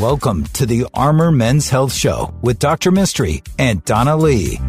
Welcome to the Armor Men's Health Show with Dr. Mistry and Donna Lee.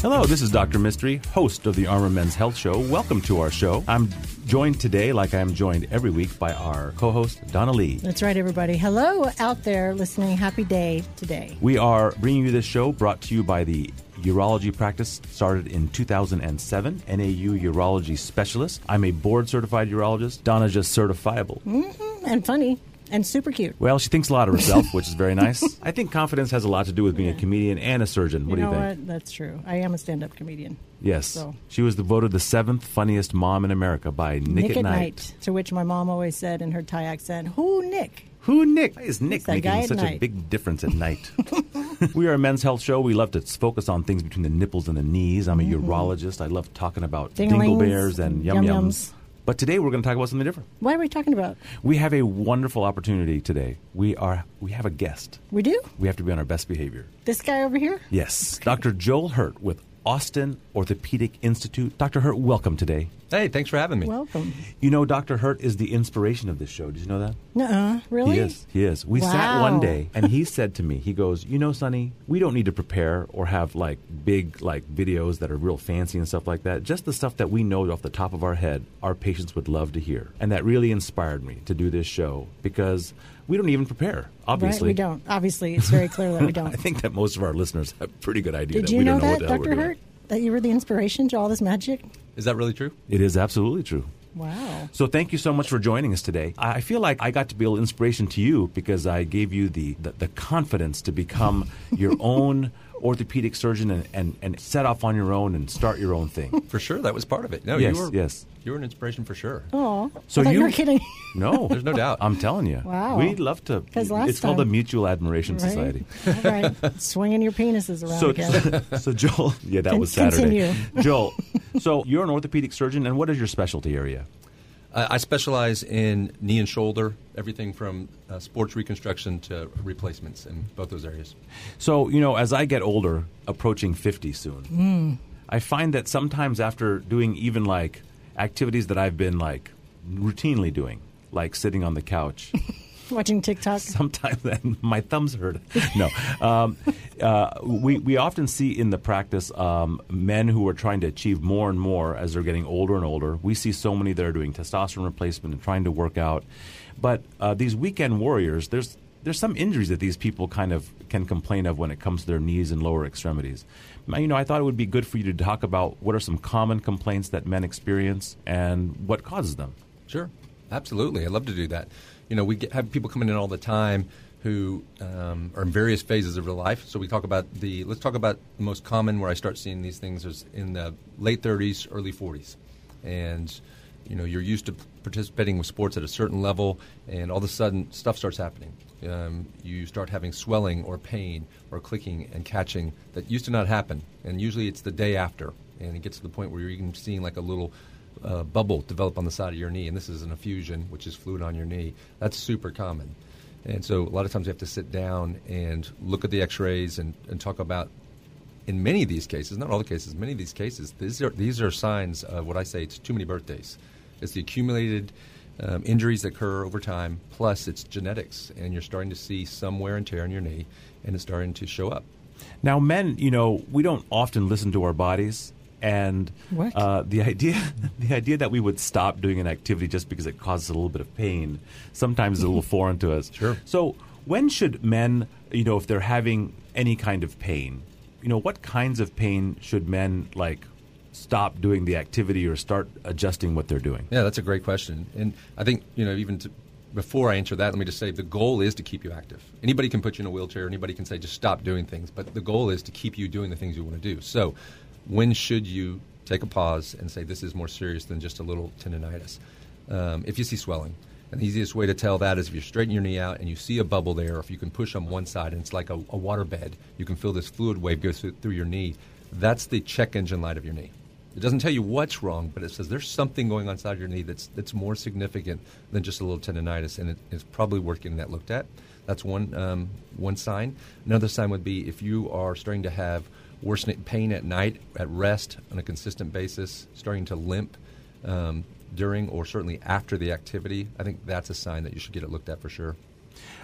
Hello, this is Dr. Mistry, host of the Armor Men's Health Show. Welcome to our show. I'm joined today, like I am joined every week, by our co host, Donna Lee. That's right, everybody. Hello out there listening. Happy day today. We are bringing you this show brought to you by the urology practice started in 2007, NAU Urology Specialist. I'm a board certified urologist. Donna just certifiable. Mm-hmm. And funny and super cute. Well, she thinks a lot of herself, which is very nice. I think confidence has a lot to do with being yeah. a comedian and a surgeon. What you do you think? What? That's true. I am a stand-up comedian. Yes. So. She was voted the seventh funniest mom in America by Nick, Nick at, at Night. Night. To which my mom always said in her Thai accent, "Who Nick?" Who Nick? Why is Nick making such night. a big difference at night? we are a men's health show. We love to focus on things between the nipples and the knees. I'm a mm-hmm. urologist. I love talking about dingleberries and yum yums. But today we're going to talk about something different. What are we talking about? We have a wonderful opportunity today. We are we have a guest. We do. We have to be on our best behavior. This guy over here. Yes, okay. Dr. Joel Hurt with Austin Orthopedic Institute. Dr. Hurt, welcome today. Hey, thanks for having me. Welcome. You know, Dr. Hurt is the inspiration of this show. Did you know that? Uh, really? He is. He is. We wow. sat one day and he said to me, he goes, You know, Sonny, we don't need to prepare or have like big like videos that are real fancy and stuff like that. Just the stuff that we know off the top of our head, our patients would love to hear. And that really inspired me to do this show because we don't even prepare. Obviously, right, we don't. Obviously, it's very clear that we don't. I think that most of our listeners have a pretty good idea. Did that you we know don't that, know Dr. Hurt? That you were the inspiration to all this magic? Is that really true? It is absolutely true. Wow. So thank you so much for joining us today. I feel like I got to be an inspiration to you because I gave you the, the, the confidence to become your own orthopedic surgeon and, and, and set off on your own and start your own thing. For sure, that was part of it. No, yes, you were, yes. You were an inspiration for sure. Oh, so you, were kidding. No, there's no doubt. I'm telling you. Wow. We love to. Because last it's called the Mutual Admiration right? Society. All right, swinging your penises around so, again. So Joel, yeah, that Con- was Saturday. Continue. Joel, so you're an orthopedic surgeon, and what is your specialty area? Uh, I specialize in knee and shoulder, everything from uh, sports reconstruction to replacements in both those areas. So, you know, as I get older, approaching 50 soon, mm. I find that sometimes after doing even like activities that I've been like routinely doing, like sitting on the couch. Watching TikTok. Sometimes my thumbs hurt. No, um, uh, we we often see in the practice um, men who are trying to achieve more and more as they're getting older and older. We see so many that are doing testosterone replacement and trying to work out, but uh, these weekend warriors, there's there's some injuries that these people kind of can complain of when it comes to their knees and lower extremities. You know, I thought it would be good for you to talk about what are some common complaints that men experience and what causes them. Sure, absolutely. I'd love to do that you know, we get, have people coming in all the time who um, are in various phases of their life. So we talk about the let's talk about the most common where I start seeing these things is in the late 30s, early 40s, and you know you're used to participating with sports at a certain level, and all of a sudden stuff starts happening. Um, you start having swelling or pain or clicking and catching that used to not happen, and usually it's the day after, and it gets to the point where you're even seeing like a little uh, bubble develop on the side of your knee, and this is an effusion, which is fluid on your knee. That's super common. And so a lot of times you have to sit down and look at the x-rays and, and talk about, in many of these cases, not all the cases, many of these cases, these are, these are signs of what I say, it's too many birthdays. It's the accumulated um, injuries that occur over time, plus it's genetics, and you're starting to see some wear and tear in your knee, and it's starting to show up. Now, men, you know, we don't often listen to our bodies and uh, the idea the idea that we would stop doing an activity just because it causes a little bit of pain sometimes is a little foreign to us. Sure. So when should men, you know, if they're having any kind of pain, you know, what kinds of pain should men like stop doing the activity or start adjusting what they're doing? Yeah, that's a great question, and I think you know even to, before I answer that, let me just say the goal is to keep you active. Anybody can put you in a wheelchair. Anybody can say just stop doing things, but the goal is to keep you doing the things you want to do. So when should you take a pause and say this is more serious than just a little tendonitis? Um, if you see swelling, and the easiest way to tell that is if you straighten your knee out and you see a bubble there, or if you can push on one side and it's like a, a water bed, you can feel this fluid wave go through, through your knee. That's the check engine light of your knee. It doesn't tell you what's wrong, but it says there's something going on inside your knee that's that's more significant than just a little tendonitis, and it is probably worth getting that looked at. That's one um, one sign. Another sign would be if you are starting to have worsening pain at night, at rest on a consistent basis, starting to limp um, during or certainly after the activity, I think that's a sign that you should get it looked at for sure.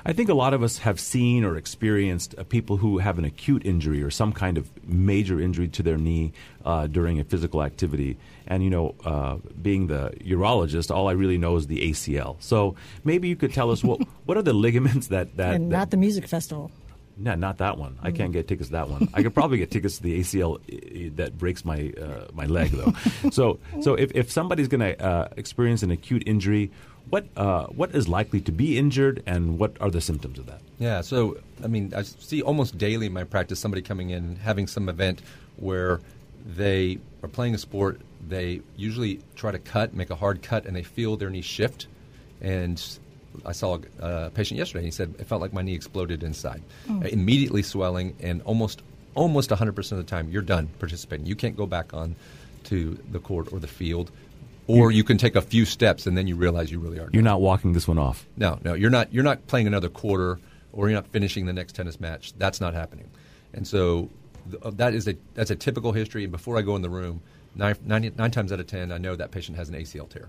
I think a lot of us have seen or experienced uh, people who have an acute injury or some kind of major injury to their knee uh, during a physical activity. And, you know, uh, being the urologist, all I really know is the ACL. So maybe you could tell us what, what are the ligaments that. that and that, not the music festival. No, not that one. I can't get tickets to that one. I could probably get tickets to the ACL uh, that breaks my uh, my leg though. so so if, if somebody's going to uh, experience an acute injury, what uh, what is likely to be injured, and what are the symptoms of that? Yeah, so I mean, I see almost daily in my practice somebody coming in having some event where they are playing a sport. They usually try to cut, make a hard cut, and they feel their knee shift, and I saw a patient yesterday. and He said it felt like my knee exploded inside, mm. uh, immediately swelling, and almost almost 100 percent of the time you're done participating. You can't go back on to the court or the field, or you can take a few steps and then you realize you really are. You're not walking this one off. No, no, you're not. You're not playing another quarter, or you're not finishing the next tennis match. That's not happening, and so th- uh, that is a that's a typical history. And before I go in the room, nine, nine, nine times out of ten, I know that patient has an ACL tear.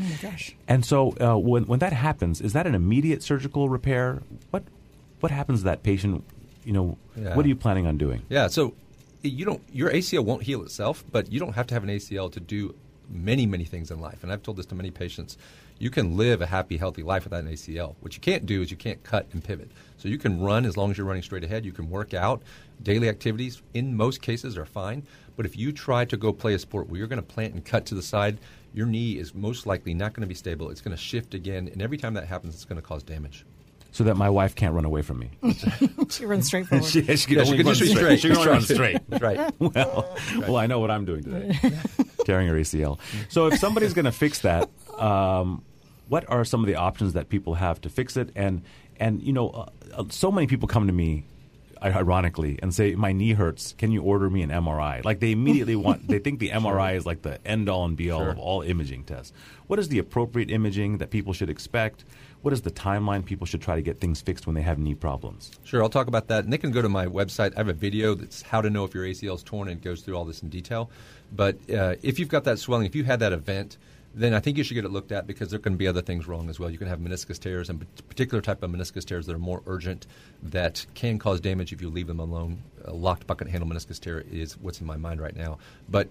Oh my gosh! And so uh, when when that happens, is that an immediate surgical repair? What what happens to that patient? You know, yeah. what are you planning on doing? Yeah, so you don't your ACL won't heal itself, but you don't have to have an ACL to do many many things in life. And I've told this to many patients. You can live a happy, healthy life without an ACL. What you can't do is you can't cut and pivot. So you can run as long as you're running straight ahead. You can work out. Daily activities, in most cases, are fine. But if you try to go play a sport where you're going to plant and cut to the side, your knee is most likely not going to be stable. It's going to shift again, and every time that happens, it's going to cause damage. So that my wife can't run away from me. she runs straight forward. she, she can yeah, only she run straight. straight. She can run straight. That's right. Well, right. well, I know what I'm doing today. Tearing her ACL. So if somebody's going to fix that, um, what are some of the options that people have to fix it? And and you know, uh, so many people come to me ironically, and say, "My knee hurts. Can you order me an MRI?" Like they immediately want, they think the MRI is like the end all and be all sure. of all imaging tests. What is the appropriate imaging that people should expect? What is the timeline people should try to get things fixed when they have knee problems? Sure, I'll talk about that. And they can go to my website. I have a video that's how to know if your ACL is torn and it goes through all this in detail. But uh, if you've got that swelling, if you had that event, then I think you should get it looked at because there can be other things wrong as well. You can have meniscus tears and particular type of meniscus tears that are more urgent that can cause damage if you leave them alone. A locked bucket handle meniscus tear is what's in my mind right now. But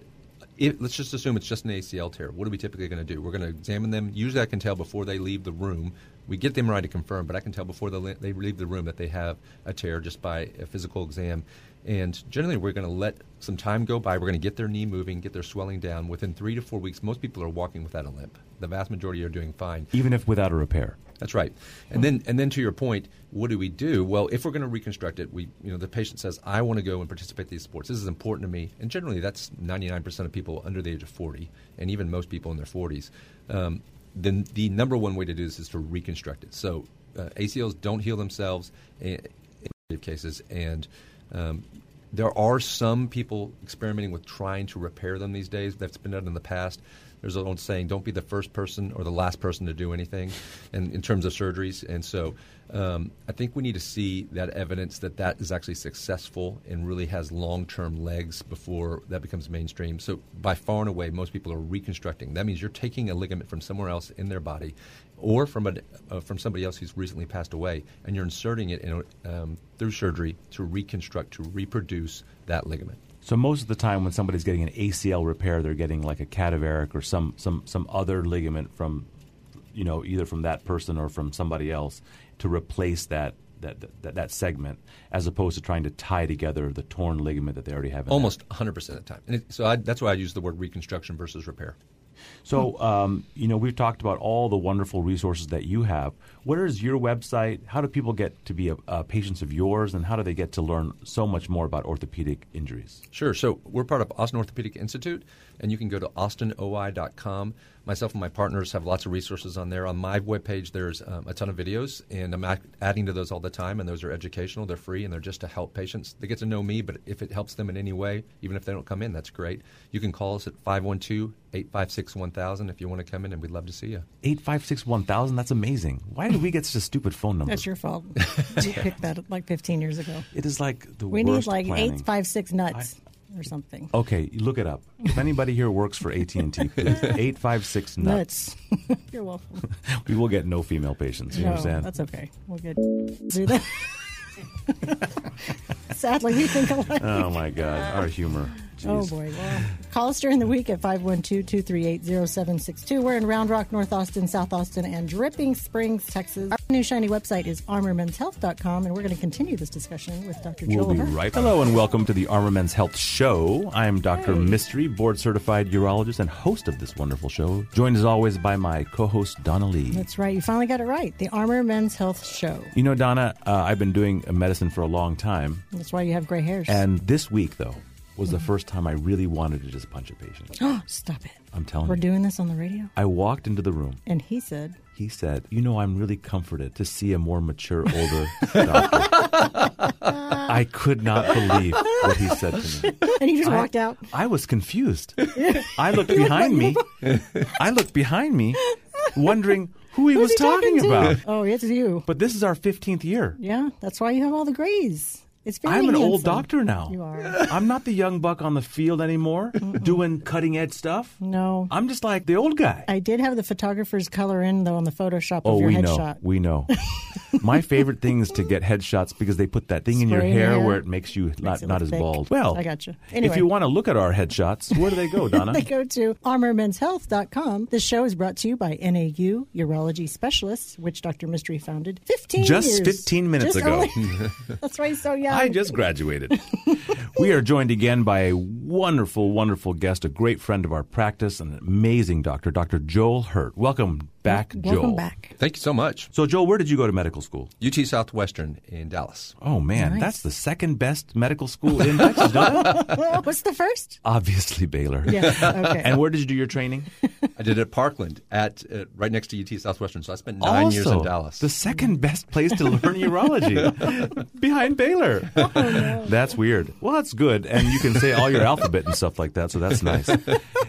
if, let's just assume it's just an ACL tear. What are we typically going to do? We're going to examine them. Usually, I can tell before they leave the room. We get them right to confirm, but I can tell before they, they leave the room that they have a tear just by a physical exam. And generally, we're going to let some time go by. We're going to get their knee moving, get their swelling down. Within three to four weeks, most people are walking without a limp. The vast majority are doing fine, even if without a repair. That's right. And then, and then to your point, what do we do? Well, if we're going to reconstruct it, we, you know, the patient says, "I want to go and participate in these sports. This is important to me." And generally, that's 99% of people under the age of 40, and even most people in their 40s. Um, then the number one way to do this is to reconstruct it. So uh, ACLs don't heal themselves in, in cases, and um, there are some people experimenting with trying to repair them these days. That's been done in the past. There's an old saying, "Don't be the first person or the last person to do anything," in, in terms of surgeries. And so, um, I think we need to see that evidence that that is actually successful and really has long-term legs before that becomes mainstream. So, by far and away, most people are reconstructing. That means you're taking a ligament from somewhere else in their body or from a, uh, from somebody else who's recently passed away, and you're inserting it in, um, through surgery to reconstruct, to reproduce that ligament. So most of the time, when somebody's getting an ACL repair, they're getting like a cadaveric or some some some other ligament from, you know, either from that person or from somebody else to replace that that, that, that segment, as opposed to trying to tie together the torn ligament that they already have. Almost 100% of the time. And it, so I, that's why I use the word reconstruction versus repair. So, um, you know, we've talked about all the wonderful resources that you have. Where is your website? How do people get to be a, a patients of yours, and how do they get to learn so much more about orthopedic injuries? Sure. So, we're part of Austin Orthopedic Institute, and you can go to austinoi.com. Myself and my partners have lots of resources on there. On my webpage, there's um, a ton of videos, and I'm adding to those all the time, and those are educational. They're free, and they're just to help patients. They get to know me, but if it helps them in any way, even if they don't come in, that's great. You can call us at 512 856 1000 if you want to come in, and we'd love to see you. 856 1000? That's amazing. Why did we get such a stupid phone number? That's your fault. you picked that like 15 years ago. It is like the we worst need like planning. 856 nuts. I, or something. Okay, look it up. If anybody here works for AT and T, eight five six nuts. Nuts. You're welcome. We will get no female patients. You no, understand? that's okay. We'll get do that. Sadly, we think alike. Oh my God, our humor. Oh boy. Well, call us during the week at 512-238-0762. We're in Round Rock, North Austin, South Austin, and Dripping Springs, Texas. Our new shiny website is armormenshealth.com, and we're going to continue this discussion with Dr. We'll be Hurt. right. Hello and welcome to the Armor Men's Health Show. I am Dr. Mistry, board certified urologist and host of this wonderful show. Joined as always by my co-host Donna Lee. That's right. You finally got it right. The Armor Men's Health Show. You know, Donna, uh, I've been doing medicine for a long time, That's why you have gray hairs. and this week though was the first time I really wanted to just punch a patient. oh, stop it. I'm telling you. We're you. doing this on the radio. I walked into the room. And he said, He said, "You know, I'm really comforted to see a more mature, older doctor." I could not believe what he said to me. and he just I- walked out. I was confused. I looked behind me. I looked behind me, wondering who he was he talking, to? about. Oh, it's you. But this is our 15th year. Yeah, that's why you have all the grays. It's very I'm an old doctor now. You are. I'm not the young buck on the field anymore doing cutting edge stuff. No. I'm just like the old guy. I did have the photographers color in though on the Photoshop oh, of your we headshot. know. We know. My favorite thing is to get headshots because they put that thing in your Spray in hair, your hair. where it makes you not, not as thick. bald. Well, I gotcha. If Anyway. you want to look at our headshots, where do they go, Donna? They go to armormenshealth.com. This show is brought to you by NAU Urology Specialists, which Dr. Mistry founded 15 Just years. 15 minutes Just ago. that's why he's so young. I just graduated. we are joined again by a wonderful, wonderful guest, a great friend of our practice, an amazing doctor, Dr. Joel Hurt. Welcome back, Welcome Joel. back. Thank you so much. So, Joel, where did you go to medical school? UT Southwestern in Dallas. Oh man, Nice. that's the second best medical school in Texas, Donna. What's the first? Obviously, Baylor. Yeah. Okay. And where did you do your training? I did it at Parkland, at uh, right next to UT Southwestern. So I spent nine years in Dallas. The second best place to learn urology, behind Baylor. Oh, that's weird. Well, that's good, and you can say all your alphabet and stuff like that. So that's nice.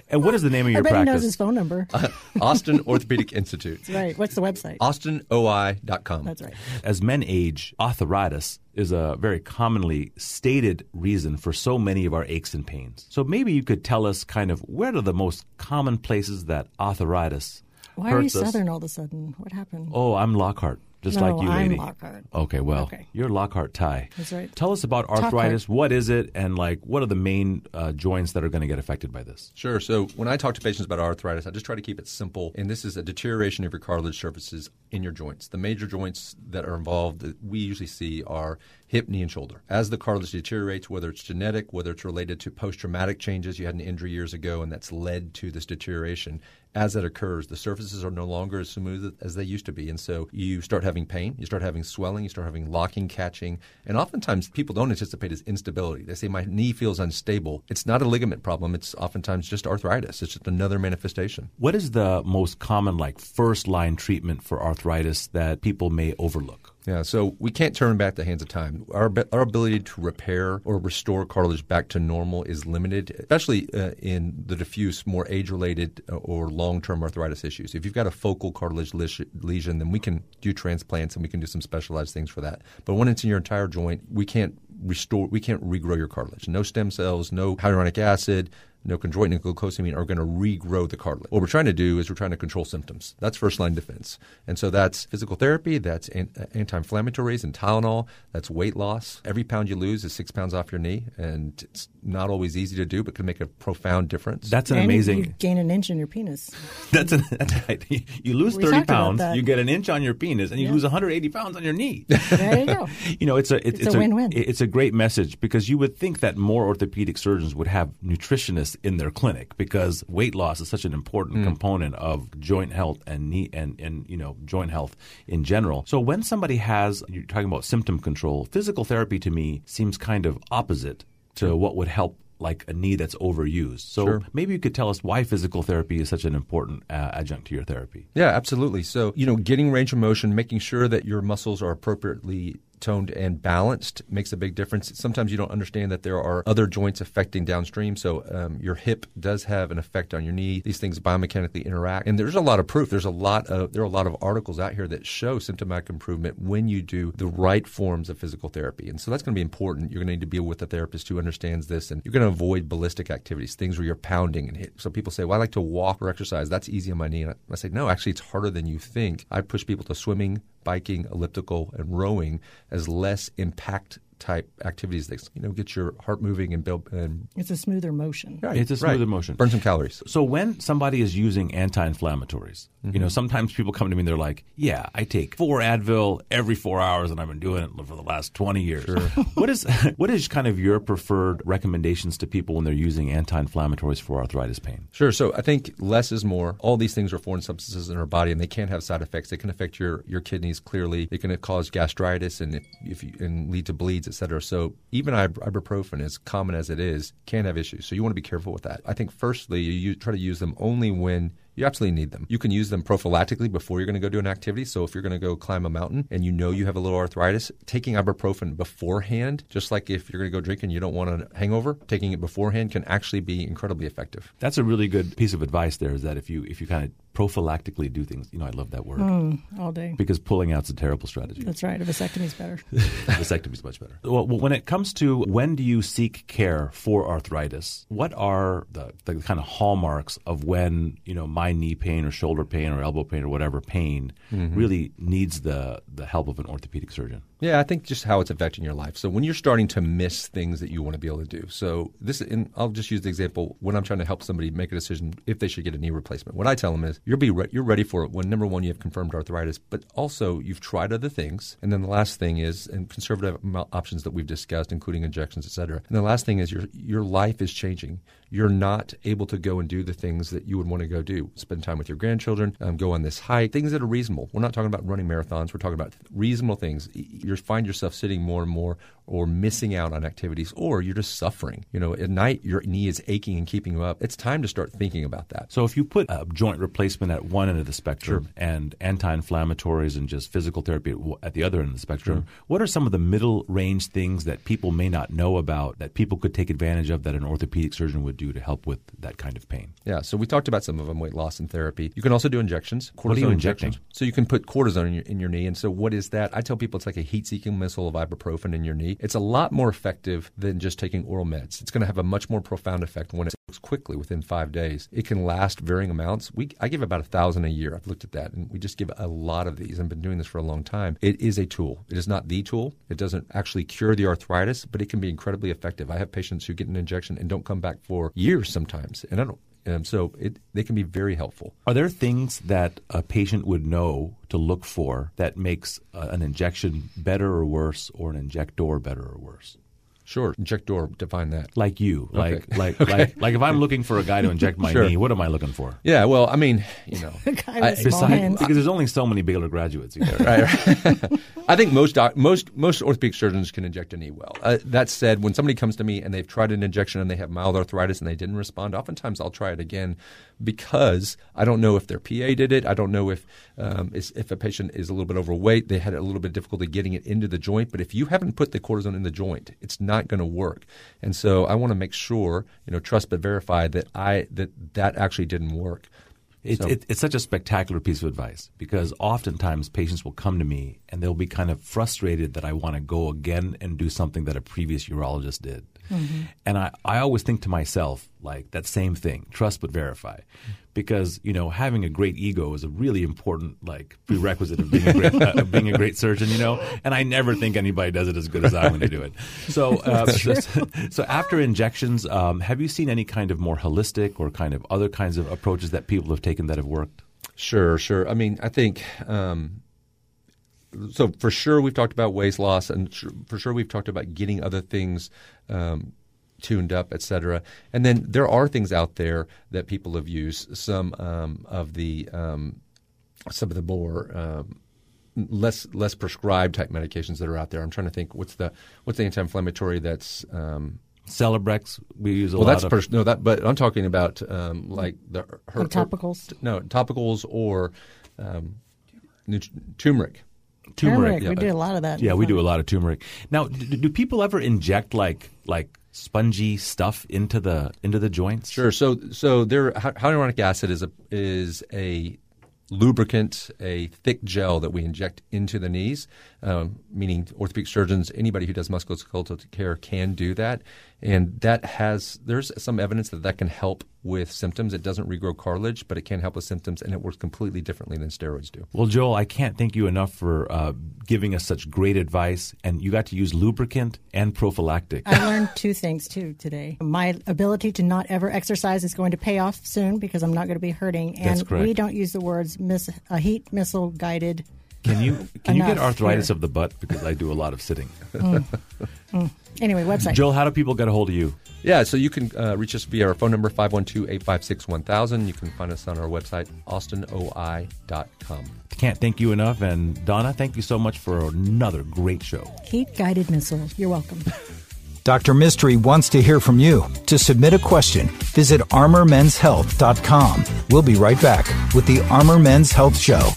And what is the name of I your bet he knows his phone number. Uh, Austin Orthopedic Institute. right. What's the website? AustinOI.com. That's right. As men age, arthritis is a very commonly stated reason for so many of our aches and pains. So maybe you could tell us kind of where are the most common places that arthritis Why are you hurts us? Southern all of a sudden? What happened? Oh, I'm Lockhart, just No, like you, I'm lady. Lockhart. Okay, well, Okay. you're Lockhart tie. That's right. Tell us about Talk arthritis. What is it, and like, what are the main uh, joints that are going to get affected by this? Sure. So when I talk to patients about arthritis, I just try to keep it simple. And this is a deterioration of your cartilage surfaces in your joints. The major joints that are involved that we usually see are hip, knee, and shoulder. As the cartilage deteriorates, whether it's genetic, whether it's related to post traumatic changes, you had an injury years ago and that's led to this deterioration. As that occurs, the surfaces are no longer as smooth as they used to be. And so you start having pain, you start having swelling, you start having locking, catching. And oftentimes people don't anticipate as instability. They say, my knee feels unstable. It's not a ligament problem, it's oftentimes just arthritis. It's just another manifestation. What is the most common, like, first line treatment for arthritis that people may overlook? Yeah, so we can't turn back the hands of time. Our, our ability to repair or restore cartilage back to normal is limited, especially uh, in the diffuse, more age related or long term arthritis issues. If you've got a focal cartilage lesion, then we can do transplants and we can do some specialized things for that. But when it's in your entire joint, we can't restore, we can't regrow your cartilage. No stem cells, no hyaluronic acid, no chondroitin and glucosamine are going to regrow the cartilage. What we're trying to do is we're trying to control symptoms. That's first line defense. And so that's physical therapy, that's an- uh, anti-inflammatories and Tylenol, that's weight loss. Every pound you lose is six pounds off your knee, and it's not always easy to do, but can make a profound difference. That's an and amazing. You gain an inch in your penis. That's, an, that's right. You lose We 30 pounds, you get an inch on your penis, and you Yeah. lose 180 pounds on your knee. There you go. you know, it's a it's, It's a win-win. It's a great message because you would think that more orthopedic surgeons would have nutritionists in their clinic because weight loss is such an important Mm. component of joint health and knee and and you know joint health in general. So when somebody has you're talking about symptom control, physical therapy to me seems kind of opposite to what would help like a knee that's overused. So Sure. maybe you could tell us why physical therapy is such an important uh, adjunct to your therapy. Yeah, absolutely. So, you know, getting range of motion, making sure that your muscles are appropriately toned and balanced makes a big difference. Sometimes you don't understand that there are other joints affecting downstream. So um, your hip does have an effect on your knee. These things biomechanically interact, and there's a lot of proof. There's a lot of there are a lot of articles out here that show symptomatic improvement when you do the right forms of physical therapy. And so that's going to be important. You're going to need to be with a therapist who understands this, and you're going to avoid ballistic activities, things where you're pounding and hit. So people say, "Well, I like to walk or exercise. That's easy on my knee." And I say, "No, actually, it's harder than you think." I push people to swimming, biking, elliptical, and rowing as less impact type activities that you know get your heart moving and build. And It's a smoother motion. Right, It's a smoother right. motion. Burn some calories. So when somebody is using anti-inflammatories, you know, mm-hmm. sometimes people come to me and they're like, "Yeah, I take four Advil every four hours, and I've been doing it for the last twenty years." what is what is kind of your preferred recommendations to people when they're using anti-inflammatories for arthritis pain? Sure. So I think less is more. All these things are foreign substances in our body, and they can have side effects. They can affect your, your kidneys clearly. They can cause gastritis and if, if you, and lead to bleeds, et cetera. So even ibuprofen, as common as it is, can have issues. So you want to be careful with that. I think firstly, you try to use them only when you absolutely need them. You can use them prophylactically before you're going to go do an activity. So if you're going to go climb a mountain and you know you have a little arthritis, taking ibuprofen beforehand, just like if you're going to go drink and you don't want a hangover, taking it beforehand can actually be incredibly effective. That's a really good piece of advice. There is that if you if you kind of prophylactically do things, you know, I love that word hmm, all day. because pulling out's a terrible strategy. That's right. A vasectomy's better. vasectomy is much better. Well, when it comes to when do you seek care for arthritis, what are the, the kind of hallmarks of when you know my knee pain or shoulder pain or elbow pain or whatever pain mm-hmm. really needs the the help of an orthopedic surgeon? Yeah, I think just how it's affecting your life. So when you're starting to miss things that you want to be able to do. So this, and I'll just use the example when I'm trying to help somebody make a decision if they should get a knee replacement. What I tell them is you'll be re- you're ready for it when number one you have confirmed arthritis, but also you've tried other things, and then the last thing is and conservative options that we've discussed, including injections, et cetera. And the last thing is your your life is changing. You're not able to go and do the things that you would want to go do. Spend time with your grandchildren, um, go on this hike, things that are reasonable. We're not talking about running marathons. We're talking about reasonable things. You find yourself sitting more and more or missing out on activities, or you're just suffering. You know, at night your knee is aching and keeping you up. It's time to start thinking about that. So if you put a joint replacement at one end of the spectrum and anti-inflammatories and just physical therapy at, at the other end of the spectrum, what are some of the middle range things that people may not know about that people could take advantage of that an orthopedic surgeon would do to help with that kind of pain? Yeah, so we talked about some of them, weight loss and therapy. You can also do injections. What are you cortisone injecting? injections. So you can put cortisone in your, in your knee. And so what is that? I tell people it's like a heat-seeking missile of ibuprofen in your knee. It's a lot more effective than just taking oral meds. It's going to have a much more profound effect when it works quickly within five days. It can last varying amounts. We, I give about a thousand a year. I've looked at that, and we just give a lot of these. I've been doing this for a long time. It is a tool. It is not the tool. It doesn't actually cure the arthritis, but it can be incredibly effective. I have patients who get an injection and don't come back for years sometimes, and I don't. Um, so it, they can be very helpful. Are there things that a patient would know to look for that makes uh, an injection better or worse, or an injector better or worse? Sure, injector, define that. Like you, like Okay. like Okay. like like if I'm looking for a guy to inject my Sure. knee, what am I looking for? Yeah, well, I mean, you know, guy with I- small Besides, hands. because there's only so many Baylor graduates. You know, right, right. I think most doc, most most orthopedic surgeons can inject a knee well. Uh, that said, when somebody comes to me and they've tried an injection and they have mild arthritis and they didn't respond, oftentimes I'll try it again because I don't know if their PA did it. I don't know if um, is- if a patient is a little bit overweight, they had a little bit of difficulty getting it into the joint. But if you haven't put the cortisone in the joint, it's not going to work. And so I want to make sure, you know, trust but verify that I that that actually didn't work. It's, So- it, it's such a spectacular piece of advice because oftentimes patients will come to me and they'll be kind of frustrated that I want to go again and do something that a previous urologist did. And I, I always think to myself, like, that same thing trust but verify. Because, you know, having a great ego is a really important, like, prerequisite of being a great, uh, of being a great surgeon, you know? And I never think anybody does it as good as I'm going to do it. So, uh, so, so after injections, um, have you seen any kind of more holistic or kind of other kinds of approaches that people have taken that have worked? Sure, sure. I mean, I think um, so. For sure, we've talked about waist loss, and for sure, we've talked about getting other things um, tuned up, et cetera. And then there are things out there that people have used. Some um, of the um, some of the more um, less less prescribed type medications that are out there. I'm trying to think what's the what's the anti-inflammatory that's um, Celebrex, we use a well, lot Well, that's of. pers- no that, but I'm talking about um, like the her, Like topicals? no topicals or um, nut- turmeric. Turmeric. We Yeah. do a lot of that. Yeah, we do a lot of turmeric. Now, do, do people ever inject like like spongy stuff into the into the joints? Sure. So so there hyaluronic acid is a is a lubricant, a thick gel that we inject into the knees. Um, meaning orthopedic surgeons, anybody who does musculoskeletal care can do that, and that has there's some evidence that that can help with symptoms. It doesn't regrow cartilage, but it can help with symptoms, and it works completely differently than steroids do. Well, Joel, I can't thank you enough for uh, giving us such great advice, and you got to use lubricant and prophylactic. I learned two things too today. My ability to not ever exercise is going to pay off soon because I'm not going to be hurting. And That's correct. we don't use the words miss, a heat missile guided. Can you can you get arthritis here. of the butt because I do a lot of sitting? Anyway, website. Joel, how do people get a hold of you? Yeah, so you can uh, reach us via our phone number 512-856-1000. You can find us on our website austinoi.com. Can't thank you enough, and Donna, thank you so much for another great show. Heat guided missile. You're welcome. Dr. Mistry wants to hear from you. To submit a question, visit armormenshealth.com. We'll be right back with the Armor Men's Health Show.